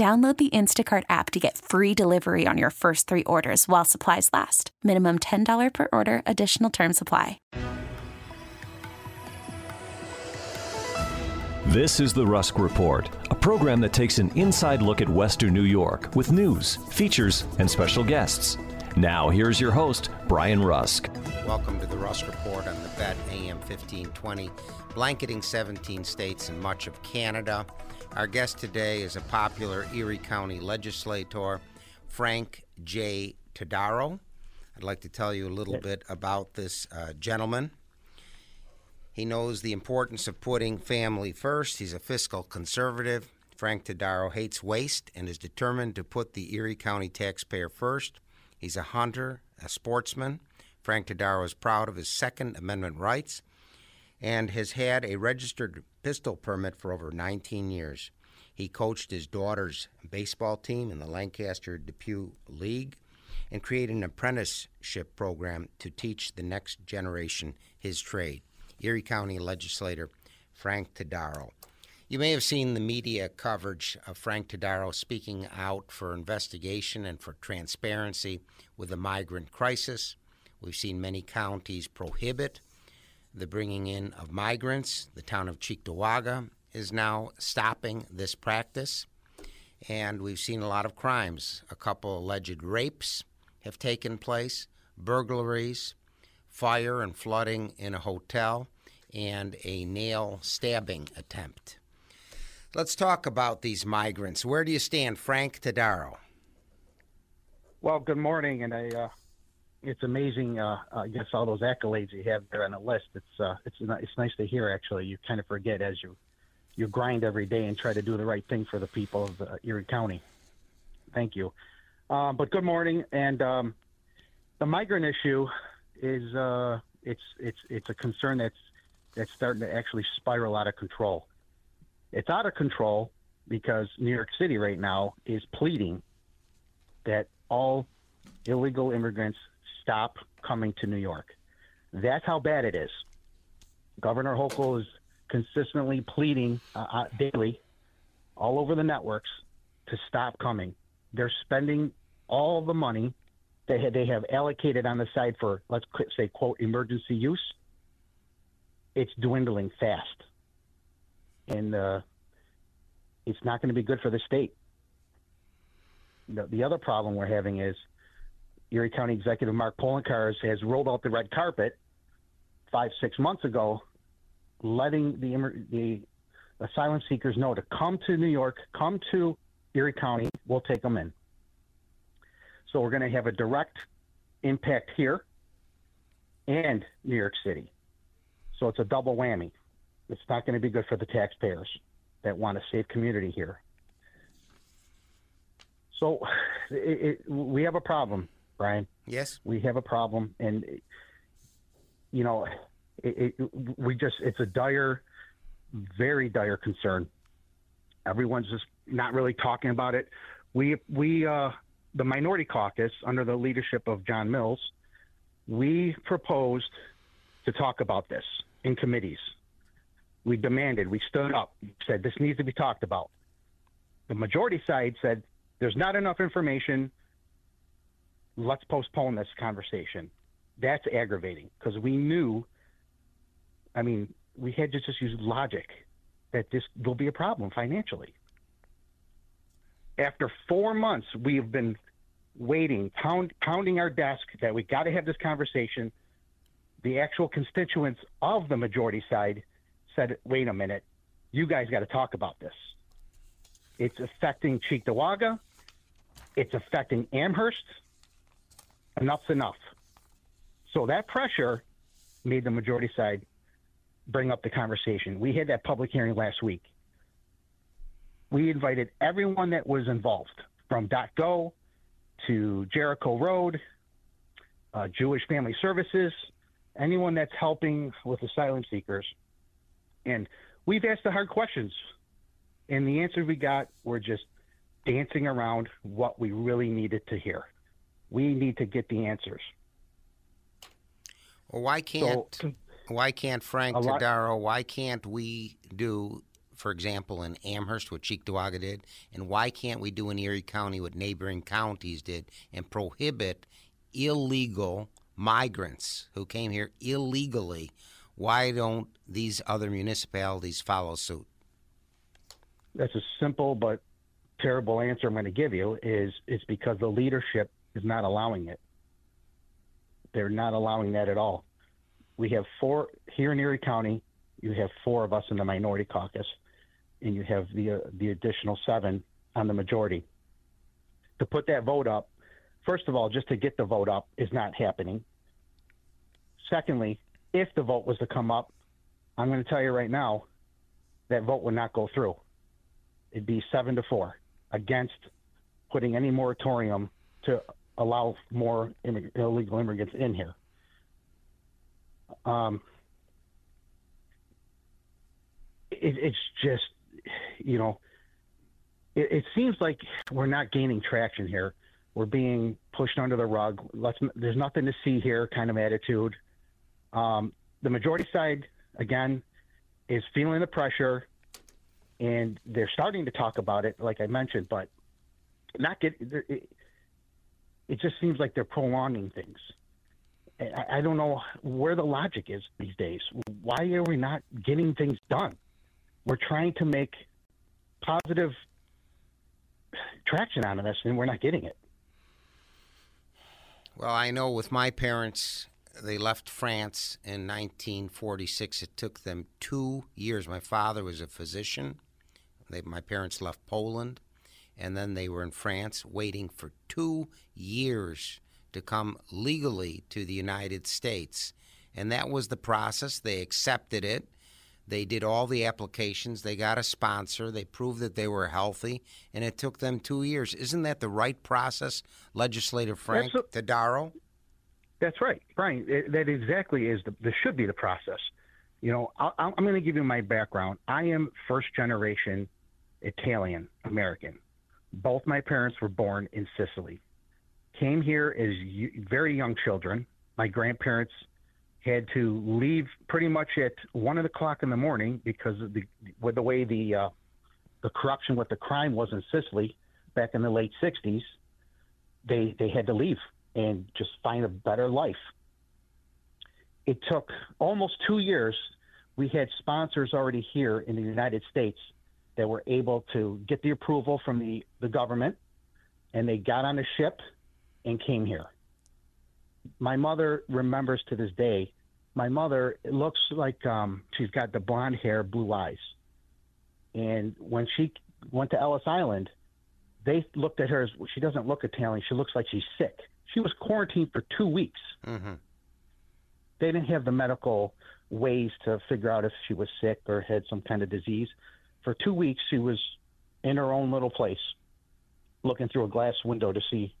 Download the Instacart app to get free delivery on your first three orders while supplies last. Minimum $10 per order, additional term supply. This is the Rusk Report, a program that takes an inside look at Western New York with news, features, and special guests. Now, here's your host, Brian Rusk. Welcome to the Rusk Report on the Bet AM 1520, blanketing 17 states and much of Canada. Our guest today is a popular Erie County legislator, Frank J. Todaro. I'd like to tell you a little bit about this uh, gentleman. He knows the importance of putting family first. He's a fiscal conservative. Frank Todaro hates waste and is determined to put the Erie County taxpayer first. He's a hunter, a sportsman. Frank Todaro is proud of his Second Amendment rights and has had a registered pistol permit for over 19 years. He coached his daughter's baseball team in the Lancaster Depew League and created an apprenticeship program to teach the next generation his trade. Erie County legislator Frank Todaro. You may have seen the media coverage of Frank Todaro speaking out for investigation and for transparency with the migrant crisis. We've seen many counties prohibit the bringing in of migrants. The town of Cheektowaga is now stopping this practice. And we've seen a lot of crimes. A couple alleged rapes have taken place, burglaries, fire and flooding in a hotel, and a nail stabbing attempt. Let's talk about these migrants. Where do you stand, Frank Todaro? Well, good morning, and I uh, it's amazing. Uh, I guess all those accolades you have there on the list. It's uh, it's it's nice to hear. Actually, you kind of forget as you you grind every day and try to do the right thing for the people of uh, Erie County. Thank you. Um, but good morning, and um, the migrant issue is uh, it's it's it's a concern that's that's starting to actually spiral out of control. It's out of control because New York City right now is pleading that all illegal immigrants stop coming to New York. That's how bad it is. Governor Hochul is consistently pleading uh, uh, daily all over the networks to stop coming. They're spending all the money they they have allocated on the side for, let's say, quote, emergency use. It's dwindling fast. And uh, it's not going to be good for the state. The, the other problem we're having is Erie County Executive Mark Poloncarz has rolled out the red carpet five, six months ago, letting the, the asylum seekers know to come to New York, come to Erie County, we'll take them in. So we're going to have a direct impact here and New York City. So it's a double whammy. It's not going to be good for the taxpayers that want a safe community here. So it, it, we have a problem Brian. Yes. We have a problem, and you know, it, it, we just it's a dire, very dire concern. Everyone's just not really talking about it. We we uh, the minority caucus under the leadership of John Mills, we proposed to talk about this in committees. We demanded, we stood up, said this needs to be talked about. The majority side said there's not enough information let's postpone this conversation. That's aggravating because we knew, I mean, we had to just use logic that this will be a problem financially. After four months, we have been waiting, pound, pounding our desk that we got to have this conversation. The actual constituents of the majority side said, wait a minute, you guys got to talk about this. It's affecting Cheektowaga. It's affecting Amherst. Enough's enough. So that pressure made the majority side bring up the conversation. We had that public hearing last week. We invited everyone that was involved, from Dot .go to Jericho Road, uh, Jewish Family Services, anyone that's helping with asylum seekers. And we've asked the hard questions, and the answers we got were just dancing around what we really needed to hear. We need to get the answers. Well, why can't so, why can't Frank Todaro? Why can't we do, for example, in Amherst what Cheektowaga did, and why can't we do in Erie County what neighboring counties did and prohibit illegal migrants who came here illegally? Why don't these other municipalities follow suit? That's a simple but terrible answer I'm going to give you. Is it's because the leadership is not allowing it. They're not allowing that at all. We have four here in Erie County. You have four of us in the minority caucus, and you have the uh, the additional seven on the majority. To put that vote up, first of all, just to get the vote up is not happening. Secondly, if the vote was to come up, I'm going to tell you right now, that vote would not go through. It'd be seven to four against putting any moratorium to allow more immig- illegal immigrants in here. Um, it, it's just, you know, it, it, seems like we're not gaining traction here. We're being pushed under the rug. Let's, there's nothing to see here kind of attitude. Um, the majority side, again, is feeling the pressure and they're starting to talk about it, like I mentioned, but not get. It, just seems like they're prolonging things. I, I don't know where the logic is these days. Why are we not getting things done? We're trying to make positive traction out of this, and we're not getting it. Well, I know with my parents, they left France in 1946. It took them two years. My father was a physician. They, my parents left Poland and then they were in France waiting for two years to come legally to the United States. And that was the process. They accepted it. They did all the applications. They got a sponsor. They proved that they were healthy, and it took them two years. Isn't that the right process, Legislator Frank That's a, Todaro? That's right, Brian. It, that exactly is the, the should be the process. You know, I, I'm going to give you my background. I am first generation Italian American. Both my parents were born in Sicily. Came here as very young children. My grandparents had to leave pretty much at one o'clock in the morning because of the with the way the uh, the corruption with the crime was in Sicily back in the late '60s. They they had to leave and just find a better life. It took almost two years. We had sponsors already here in the United States that were able to get the approval from the, the government, and they got on a ship and came here. My mother remembers to this day. My mother looks like um, she's got the blonde hair, blue eyes, and when she went to Ellis Island, they looked at her as she doesn't look Italian. She looks like she's sick. She was quarantined for two weeks. Mm-hmm. They didn't have the medical ways to figure out if she was sick or had some kind of disease for two weeks she was in her own little place looking through a glass window to see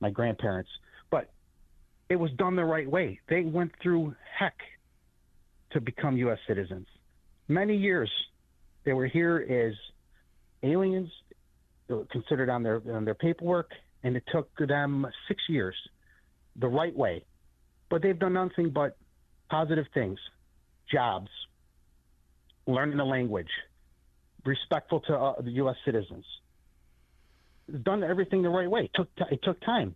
my grandparents. But it was done the right way. They went through heck to become us citizens. Many years they were here as aliens considered on their on their paperwork and it took them six years the right way. But they've done nothing but positive things. Jobs learning the language respectful to uh, the U.S. citizens. Done everything the right way. It took t- it took time.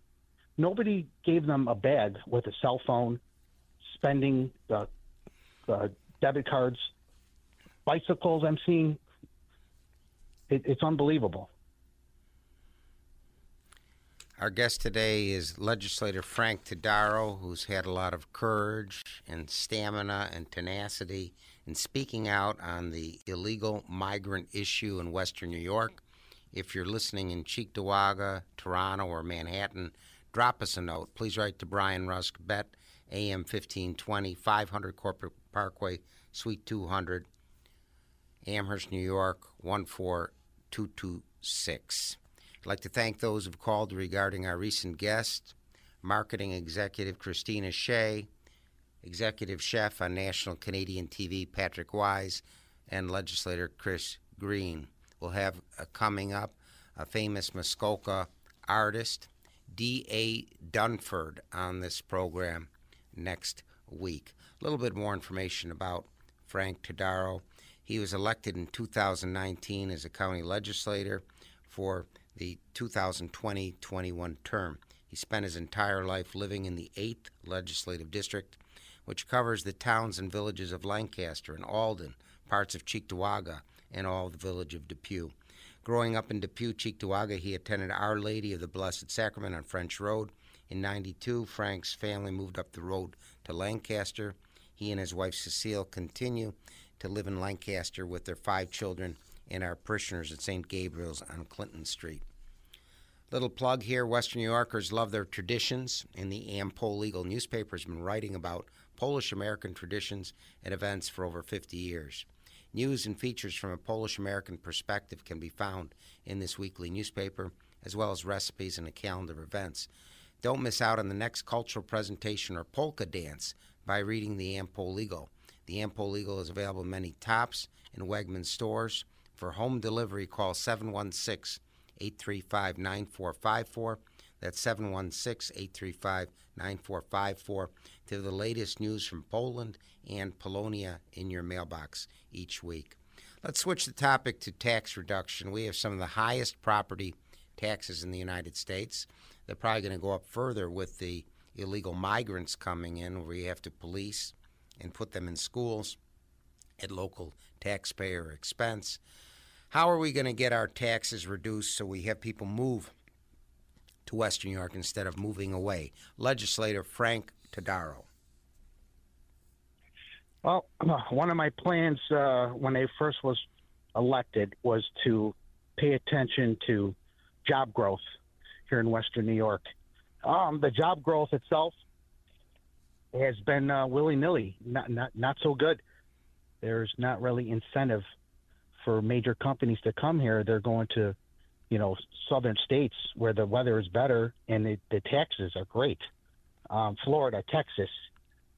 Nobody gave them a bag with a cell phone, spending the, uh, debit cards, bicycles. I'm seeing. It, it's unbelievable. Our guest today is legislator Frank Todaro, who's had a lot of courage and stamina and tenacity in speaking out on the illegal migrant issue in Western New York. If you're listening in Cheektowaga, Toronto, or Manhattan, drop us a note. Please write to Brian Rusk, Bet, AM 1520, 500 Corporate Parkway, Suite 200, Amherst, New York, 14226. I'd like to thank those who've called regarding our recent guest, marketing executive Christina Shea, executive chef on national Canadian TV Patrick Wise, and legislator Chris Greene. We'll have coming up a famous Muskoka artist, D.A. Dunford, on this program next week. A little bit more information about Frank Todaro. He was elected in 2019 as a county legislator for the 2020 21 term. He spent his entire life living in the 8th Legislative District, which covers the towns and villages of Lancaster and Alden, parts of Cheektowaga, and all the village of Depew. Growing up in Depew, Cheektowaga, he attended Our Lady of the Blessed Sacrament on French Road. In 92, Frank's family moved up the road to Lancaster. He and his wife Cecile continue to live in Lancaster with their five children and our parishioners at St. Gabriel's on Clinton Street. Little plug here Western New Yorkers love their traditions, and the Am-Pol newspaper has been writing about Polish American traditions and events for over 50 years. News and features from a Polish American perspective can be found in this weekly newspaper, as well as recipes and a calendar of events. Don't miss out on the next cultural presentation or polka dance by reading the Am-Pol The Am-Pol is available in many Tops and Wegmans stores. For home delivery, call 716 835 9454. That's 716 835 9454 to the latest news from Poland and Polonia in your mailbox each week. Let's switch the topic to tax reduction. We have some of the highest property taxes in the United States. They're probably going to go up further with the illegal migrants coming in, where you have to police and put them in schools at local taxpayer expense. How are we going to get our taxes reduced so we have people move Western New York instead of moving away? Legislator Frank Todaro. Well, one of my plans uh, when I first was elected was to pay attention to job growth here in Western New York. Um, the job growth itself has been uh, willy nilly, not, not not so good. There's not really incentive for major companies to come here. They're going to, you know, southern states where the weather is better and the, the taxes are great. Um, Florida, Texas.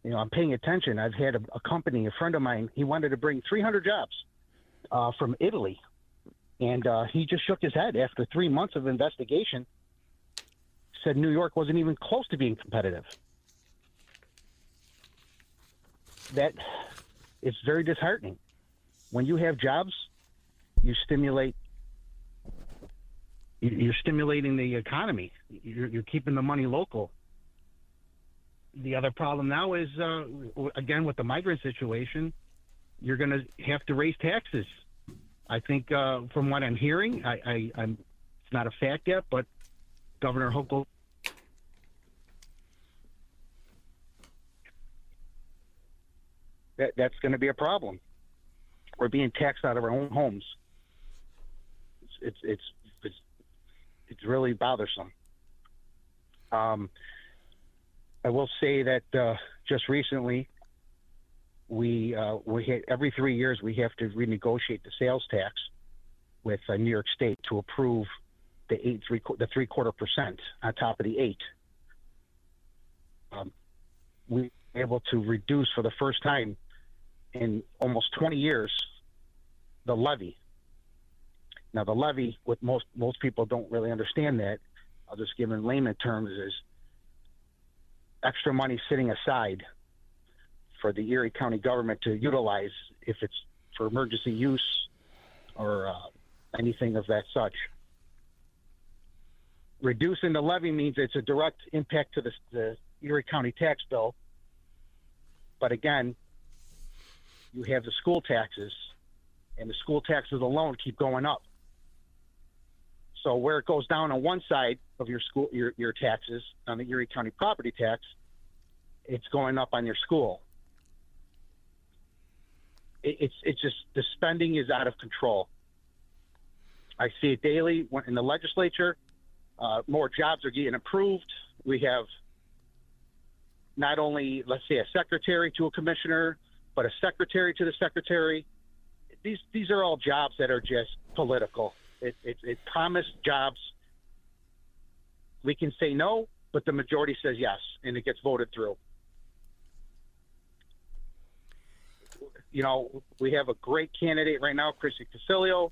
You know, I'm paying attention. I've had a, a company, a friend of mine, he wanted to bring 300 jobs uh, from Italy, and uh, he just shook his head after three months of investigation. Said New York wasn't even close to being competitive. That is very disheartening. When you have jobs, you stimulate. You're stimulating the economy. You're, you're keeping the money local. The other problem now is, uh, again, with the migrant situation, you're going to have to raise taxes. I think, uh, from what I'm hearing, I, I'm it's not a fact yet, but Governor Hochul that that's going to be a problem. We're being taxed out of our own homes. It's it's it's it's, really bothersome. Um, I will say that uh, just recently, we uh, we had, every three years we have to renegotiate the sales tax with uh, New York State to approve the eight three the three quarter percent on top of the eight. Um, we were able to reduce for the first time in almost 20 years the levy. Now, the levy, what most most people don't really understand that, I'll just give in layman terms, is extra money sitting aside for the Erie County government to utilize if it's for emergency use or uh, anything of that such. Reducing the levy means it's a direct impact to the, the Erie County tax bill. But again, you have the school taxes, and the school taxes alone keep going up. So where it goes down on one side of your school, your, your taxes on the Erie County property tax, it's going up on your school. It, it's it's just the spending is out of control. I see it daily in the legislature. Uh, more jobs are getting approved. We have not only, let's say, a secretary to a commissioner, but a secretary to the secretary. These these are all jobs that are just political. It, it, it promised jobs. We can say no, but the majority says yes, and it gets voted through. You know, we have a great candidate right now, Chrissy Casilio,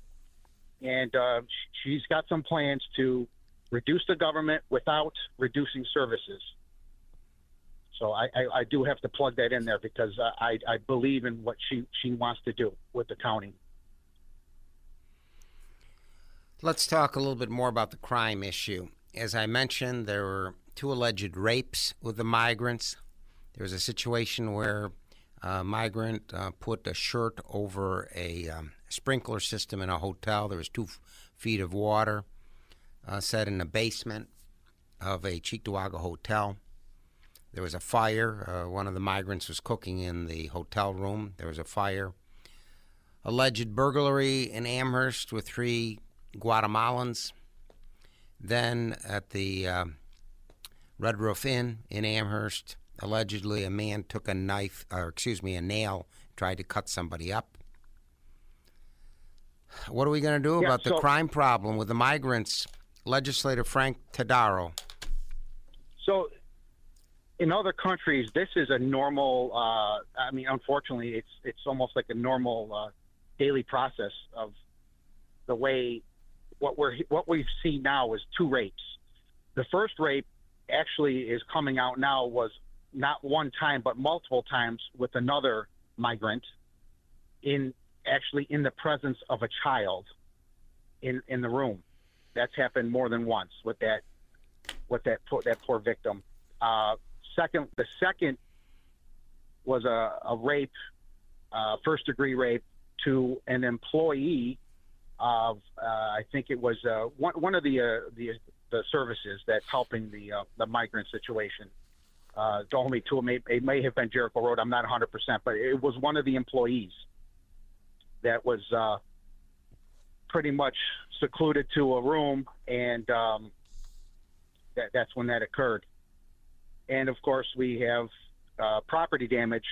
and uh, she's got some plans to reduce the government without reducing services. So I, I, I, do have to plug that in there because I, I believe in what she, she wants to do with the county. Let's talk a little bit more about the crime issue. As I mentioned, there were two alleged rapes with the migrants. There was a situation where a migrant uh, put a shirt over a um, sprinkler system in a hotel. There was two f- feet of water uh, set in the basement of a Cheektowaga hotel. There was a fire. Uh, one of the migrants was cooking in the hotel room. There was a fire. Alleged burglary in Amherst with three Guatemalans. Then at the uh, Red Roof Inn in Amherst, allegedly a man took a knife, or excuse me, a nail, tried to cut somebody up. What are we going to do Yeah, about the crime problem with the migrants? Legislator Frank Todaro. So, in other countries, this is a normal. Uh, I mean, unfortunately, it's it's almost like a normal uh, daily process of the way what we're what we've seen now is two rapes. The first rape actually is coming out now was not one time but multiple times with another migrant in actually in the presence of a child in in the room. That's happened more than once with that with that poor, that poor victim. Uh, second, the second was a, a rape, uh, first degree rape to an employee of uh, I think it was uh, one one of the uh, the the services that's helping the uh, the migrant situation. Uh, told me to it may, it may have been Jericho Road. I'm not 100, percent but it was one of the employees that was uh, pretty much secluded to a room, and um, that, that's when that occurred. And of course, we have uh, property damage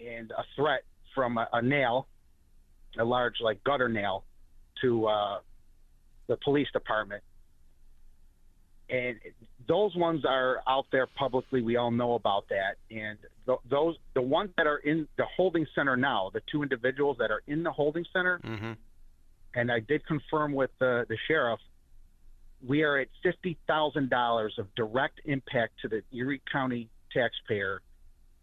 and a threat from a, a nail, a large like gutter nail, to uh, the police department. And those ones are out there publicly. We all know about that. And th- those, the ones that are in the holding center now, the two individuals that are in the holding center, Mm-hmm. and I did confirm with the, the sheriff, we are at fifty thousand dollars of direct impact to the Erie County taxpayer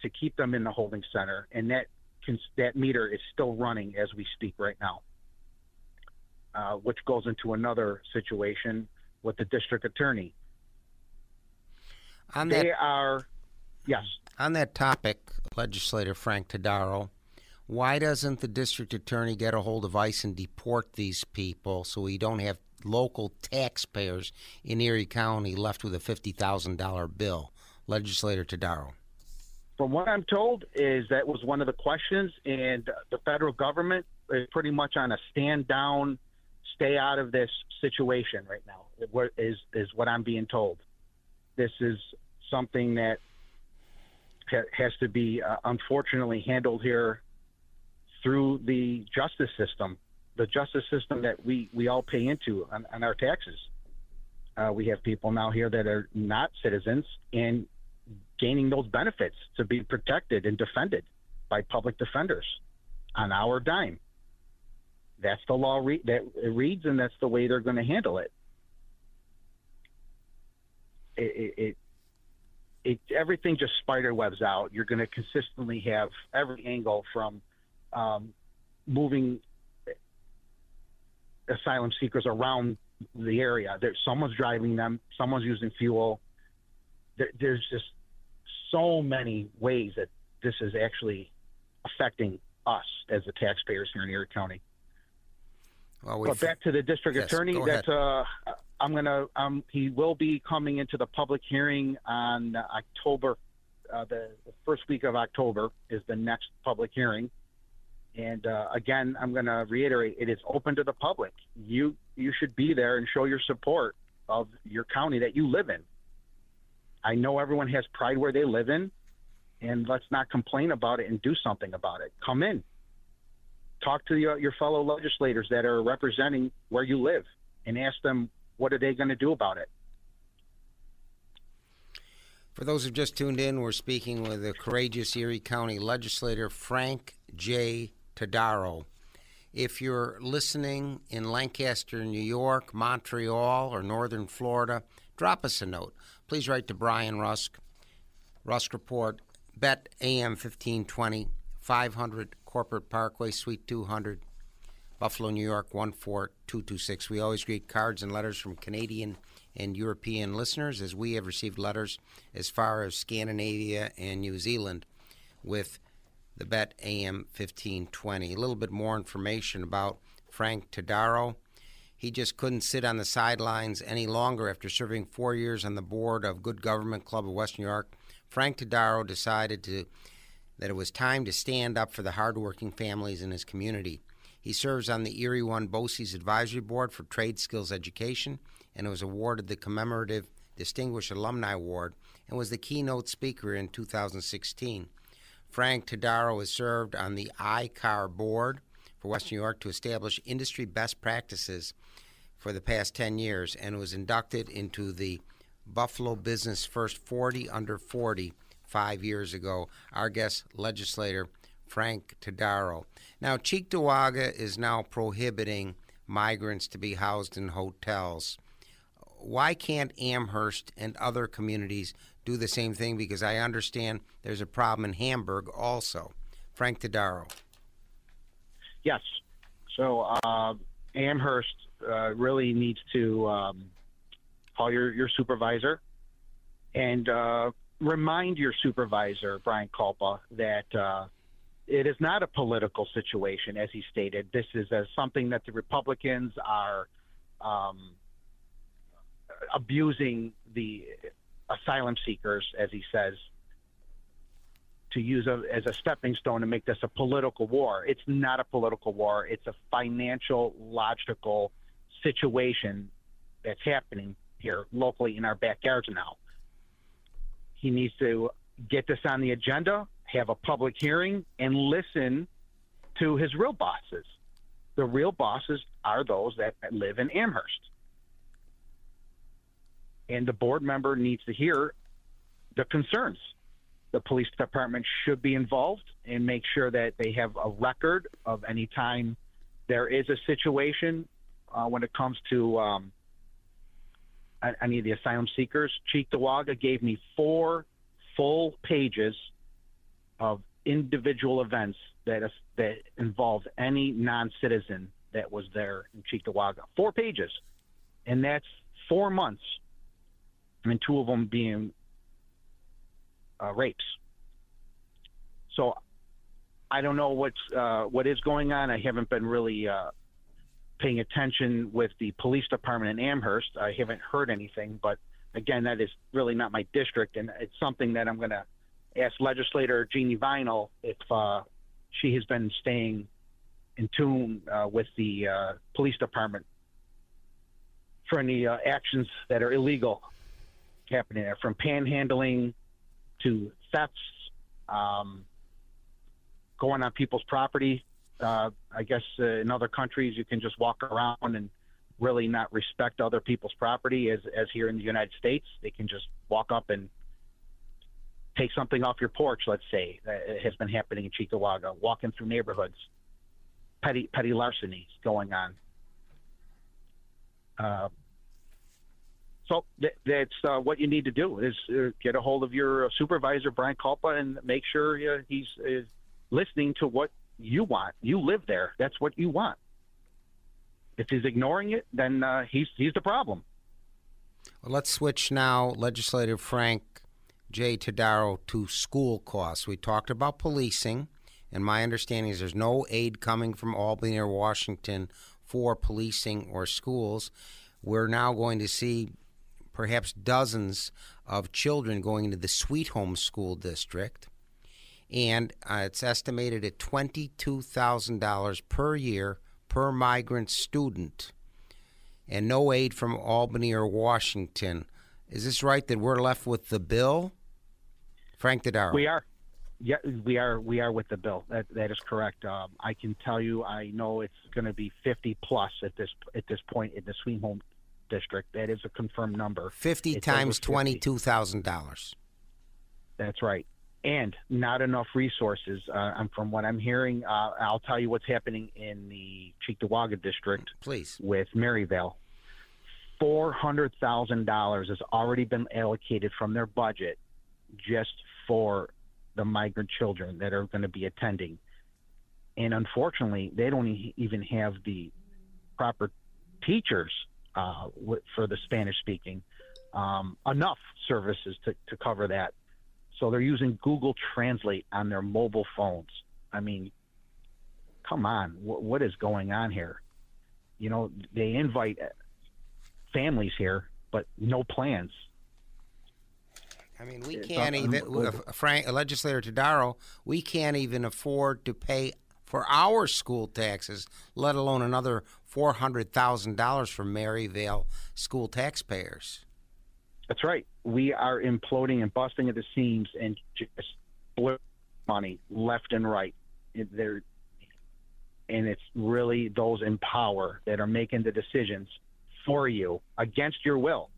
to keep them in the holding center, and that can, that meter is still running as we speak right now. Uh, which goes into another situation with the district attorney. On that They are, yes. On that topic, legislator Frank Todaro, why doesn't the district attorney get a hold of ICE and deport these people so we don't have local taxpayers in Erie County left with a $50,000 bill? Legislator Todaro. From what I'm told, is that was one of the questions, and the federal government is pretty much on a stand down, stay out of this situation right now. Is is what I'm being told. This is something that has to be uh, unfortunately handled here through the justice system, the justice system that we we all pay into on, on our taxes. Uh, we have people now here that are not citizens and gaining those benefits to be protected and defended by public defenders on our dime. That's the law re- that it reads, and that's the way they're going to handle it. It, it, it, it everything just spider webs out. You're going to consistently have every angle from um, moving asylum seekers around the area. There, someone's driving them. Someone's using fuel. There, there's just so many ways that this is actually affecting us as the taxpayers here in Erie County. Well, but back to the district yes, attorney. Go That's uh, I'm gonna. Um, he will be coming into the public hearing on October. Uh, the, the first week of October is the next public hearing. And uh, again, I'm going to reiterate: it is open to the public. You you should be there and show your support of your county that you live in. I know everyone has pride where they live in, and let's not complain about it and do something about it. Come in, talk to your, your fellow legislators that are representing where you live, and ask them what are they going to do about it. For those who've just tuned in, we're speaking with the courageous Erie County legislator Frank J. Todaro. If you're listening in Lancaster, New York, Montreal, or Northern Florida, drop us a note. Please write to Brian Rusk, Rusk Report, Bet AM 1520, 500 Corporate Parkway, Suite 200, Buffalo, New York 14226. We always greet cards and letters from Canadian and European listeners, as we have received letters as far as Scandinavia and New Zealand with the Bet AM 1520. A little bit more information about Frank Todaro. He just couldn't sit on the sidelines any longer after serving four years on the board of Good Government Club of West New York. Frank Todaro decided to that it was time to stand up for the hardworking families in his community. He serves on the Erie One BOCES Advisory Board for Trade Skills Education and was awarded the commemorative Distinguished Alumni Award and was the keynote speaker in 2016. Frank Todaro has served on the ICAR board for West New York to establish industry best practices for the past 10 years and was inducted into the Buffalo Business First 40 Under 40 five years ago. Our guest legislator, Frank Todaro. Now, Cheektowaga is now prohibiting migrants to be housed in hotels. Why can't Amherst and other communities do the same thing? Because I understand there's a problem in Hamburg also. Frank Todaro. Yes. So uh, Amherst uh, really needs to um, call your, your supervisor and uh, remind your supervisor, Brian Kulpa, that uh, it is not a political situation, as he stated. This is something that the Republicans are um, abusing the asylum seekers, as he says, to use a, as a stepping stone to make this a political war. It's not a political war. It's a financial, logical situation that's happening here locally in our backyards now. He needs to get this on the agenda, have a public hearing, and listen to his real bosses. The real bosses are those that live in Amherst. And the board member needs to hear the concerns. The police department should be involved and make sure that they have a record of any time there is a situation uh, when it comes to um, any of the asylum seekers. Cheektowaga gave me four full pages of individual events that that involved any non-citizen that was there in Cheektowaga. Four pages, and that's four months, and two of them being uh, rapes. So I don't know what's uh, what is going on. I haven't been really uh, paying attention with the police department in Amherst. I haven't heard anything, but again, that is really not my district, and it's something that I'm going to ask legislator Jeannie Vinal if uh, she has been staying in tune uh, with the uh, police department for any uh, actions that are illegal happening there, from panhandling to thefts, um, going on people's property. Uh, I guess uh, in other countries you can just walk around and really not respect other people's property. As as here in the United States, they can just walk up and take something off your porch. Let's say that has been happening in Cheektowaga, walking through neighborhoods, petty petty larcenies going on. Uh, so th- that's uh, what you need to do is uh, get a hold of your uh, supervisor, Brian Kulpa, and make sure uh, he's uh, listening to what you want. You live there. That's what you want. If he's ignoring it, then he's he's the problem. Well, let's switch now, Legislator Frank J. Todaro, to school costs. We talked about policing, and my understanding is there's no aid coming from Albany or Washington for policing or schools. We're now going to see perhaps dozens of children going into the Sweet Home School District. And uh, it's estimated at $22,000 per year per migrant student. And no aid from Albany or Washington. Is this right that we're left with the bill? Frank Todaro. We are. Yeah, we are. We are with the bill. That that is correct. Um, I can tell you, I know it's going to be 50 plus at this at this point in the Sweet Home District. That is a confirmed number. 50 it's times twenty-two thousand dollars. That's right, and not enough resources. Uh, from what I'm hearing, uh, I'll tell you what's happening in the Cheektowaga District. Please, with Maryvale. Four hundred thousand dollars has already been allocated from their budget just for the migrant children that are going to be attending. And unfortunately, they don't even have the proper teachers uh, for the Spanish speaking, um, enough services to, to cover that. So they're using Google Translate on their mobile phones. I mean, come on, what, what is going on here? You know, they invite families here, but no plans. I mean, we can't even, Frank, a legislator Todaro, we can't even afford to pay for our school taxes, let alone another four hundred thousand dollars for Maryvale school taxpayers. That's right. We are imploding and busting at the seams and just blowing money left and right. There, and it's really those in power that are making the decisions for you against your will.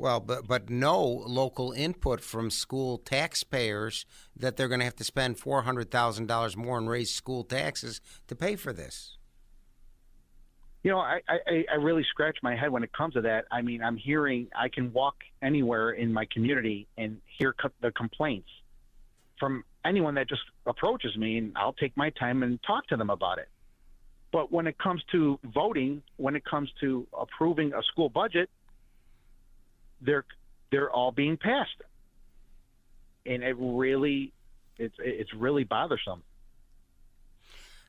Well, but but no local input from school taxpayers that they're going to have to spend four hundred thousand dollars more and raise school taxes to pay for this. You know, I, I I really scratch my head when it comes to that. I mean, I'm hearing I can walk anywhere in my community and hear co- the complaints from anyone that just approaches me, and I'll take my time and talk to them about it. But when it comes to voting, when it comes to approving a school budget, they're they're all being passed, and it really it's it's really bothersome.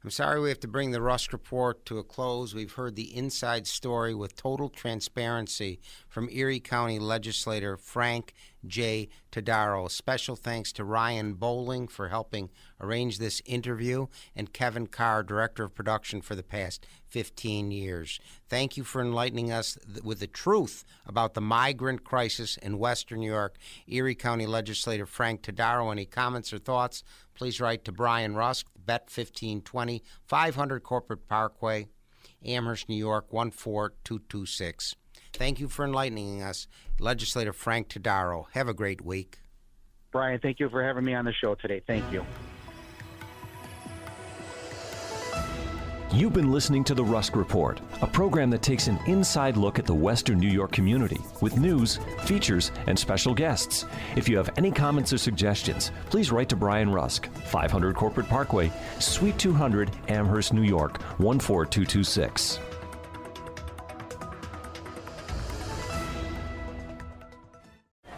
I'm sorry we have to bring the Rusk Report to a close. We've heard the inside story with total transparency from Erie County legislator Frank J. Todaro. Special thanks to Ryan Bowling for helping arrange this interview and Kevin Carr, director of production for the past 15 years. Thank you for enlightening us with the truth about the migrant crisis in Western New York. Erie County legislator Frank Todaro. Any comments or thoughts? Please write to Brian Rusk, Bet 1520, 500 Corporate Parkway, Amherst, New York 14226. Thank you for enlightening us, Legislator Frank Todaro. Have a great week. Brian, thank you for having me on the show today. Thank you. You've been listening to The Rusk Report, a program that takes an inside look at the Western New York community with news, features, and special guests. If you have any comments or suggestions, please write to Brian Rusk, 500 Corporate Parkway, Suite 200, Amherst, New York, 14226.